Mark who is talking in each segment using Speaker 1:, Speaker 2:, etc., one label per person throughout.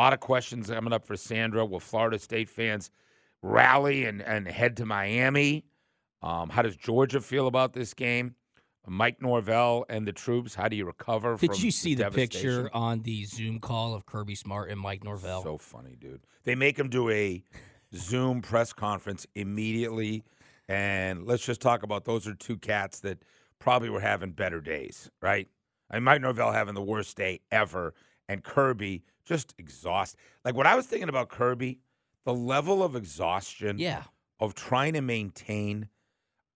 Speaker 1: A lot of questions coming up for Sandra. Will Florida State fans rally and, and head to Miami? Um, how does Georgia feel about this game? Mike Norvell and the troops. How do you recover?
Speaker 2: Did you see the,
Speaker 1: devastation?
Speaker 2: picture on the Zoom call of Kirby Smart and Mike Norvell?
Speaker 1: So funny, dude. They make him do a Zoom press conference immediately, and let's just talk about those are two cats that probably were having better days, right? I mean, Mike Norvell having the worst day ever, and Kirby just exhaust. Like what I was thinking about Kirby, the level of exhaustion
Speaker 2: yeah,
Speaker 1: of trying to maintain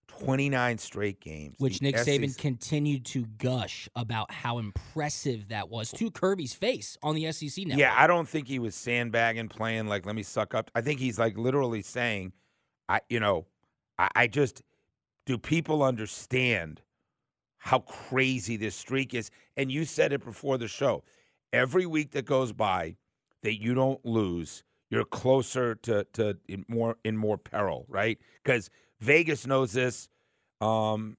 Speaker 1: 29 straight games,
Speaker 2: which Nick Saban continued to gush about how impressive that was to Kirby's face on the SEC network.
Speaker 1: Yeah, I don't think he was sandbagging, playing like let me suck up. I think he's like literally saying, I you know, I, I just do people understand how crazy this streak is? And you said it before the show. Every week that goes by that you don't lose, you're closer to to in more in more peril, right? Because Vegas knows this. Um,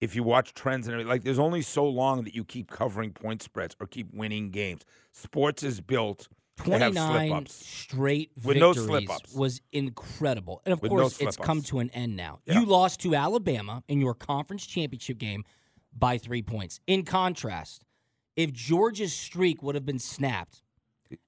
Speaker 1: if you watch trends and everything, like there's only so long that you keep covering point spreads or keep winning games. Sports is built to have
Speaker 2: 29
Speaker 1: slip-ups.
Speaker 2: straight
Speaker 1: With no
Speaker 2: victories
Speaker 1: slip-ups.
Speaker 2: was incredible. And of
Speaker 1: With no
Speaker 2: course, it's come to an end now.
Speaker 1: Yeah.
Speaker 2: You lost to Alabama in your conference championship game by three points. In contrast, if Georgia's streak would have been snapped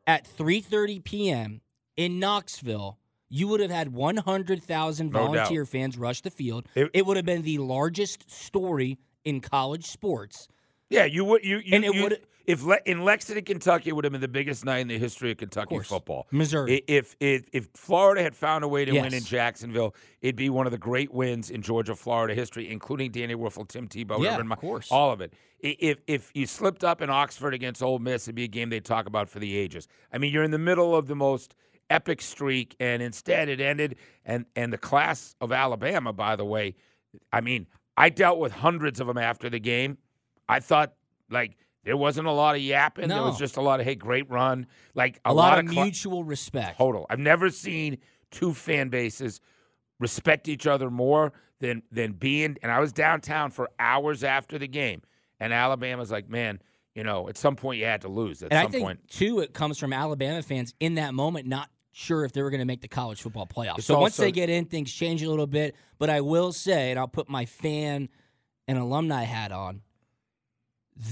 Speaker 2: at 3.30 p.m. in Knoxville, you would have had 100,000
Speaker 1: No
Speaker 2: volunteer fans rush the field.
Speaker 1: It-
Speaker 2: It, would have been the largest story in college sports.
Speaker 1: Yeah, you would you, you
Speaker 2: And it would-
Speaker 1: if Le, in Lexington, Kentucky, it would have been the biggest night in the history of Kentucky
Speaker 2: course.
Speaker 1: football.
Speaker 2: Missouri.
Speaker 1: If, if if Florida had found a way to win in Jacksonville, it'd be one of the great wins in Georgia Florida history, including Danny Wuerffel, Tim Tebow,
Speaker 2: Yeah,
Speaker 1: Urban
Speaker 2: of course.
Speaker 1: all of it. If if you slipped up in Oxford against Ole Miss, it'd be a game they'd talk about for the ages. I mean, you're in the middle of the most epic streak, and instead it ended. And and the class of Alabama, by the way, I mean, I dealt with hundreds of them after the game. I thought like there wasn't a lot of yapping. There was just a lot of hey, great run. Like a,
Speaker 2: a, lot, of
Speaker 1: cla-
Speaker 2: mutual respect.
Speaker 1: total. I've never seen two fan bases respect each other more than than being. And I was downtown for hours after the game, and Alabama's like, man, you know, at some point you had to lose. At
Speaker 2: And I
Speaker 1: some
Speaker 2: think
Speaker 1: point,
Speaker 2: too, it comes from Alabama fans in that moment not sure if they were going to make the college football playoffs.
Speaker 1: It's
Speaker 2: so once they get in, things change a little bit. But I will say, and I'll put my fan and alumni hat on.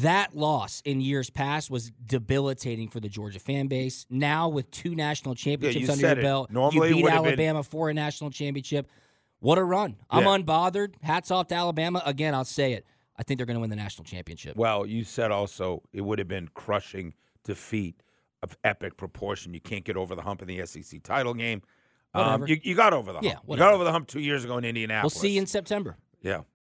Speaker 2: That loss in years past was debilitating for the Georgia fan base. Now, with two national championships
Speaker 1: you
Speaker 2: under your
Speaker 1: it.
Speaker 2: belt,
Speaker 1: Normally
Speaker 2: you beat
Speaker 1: have been-
Speaker 2: Alabama for a national championship. What a run! I'm
Speaker 1: Yeah.
Speaker 2: unbothered. Hats off to Alabama. Again, I'll say it. I think they're going to win the national championship.
Speaker 1: well, you said also it would have been crushing defeat of epic proportion. You can't get over the hump in the SEC title game. Um, you, you got over the hump.
Speaker 2: Yeah,
Speaker 1: you got over the hump two years ago in Indianapolis.
Speaker 2: We'll see you in September.
Speaker 1: Yeah.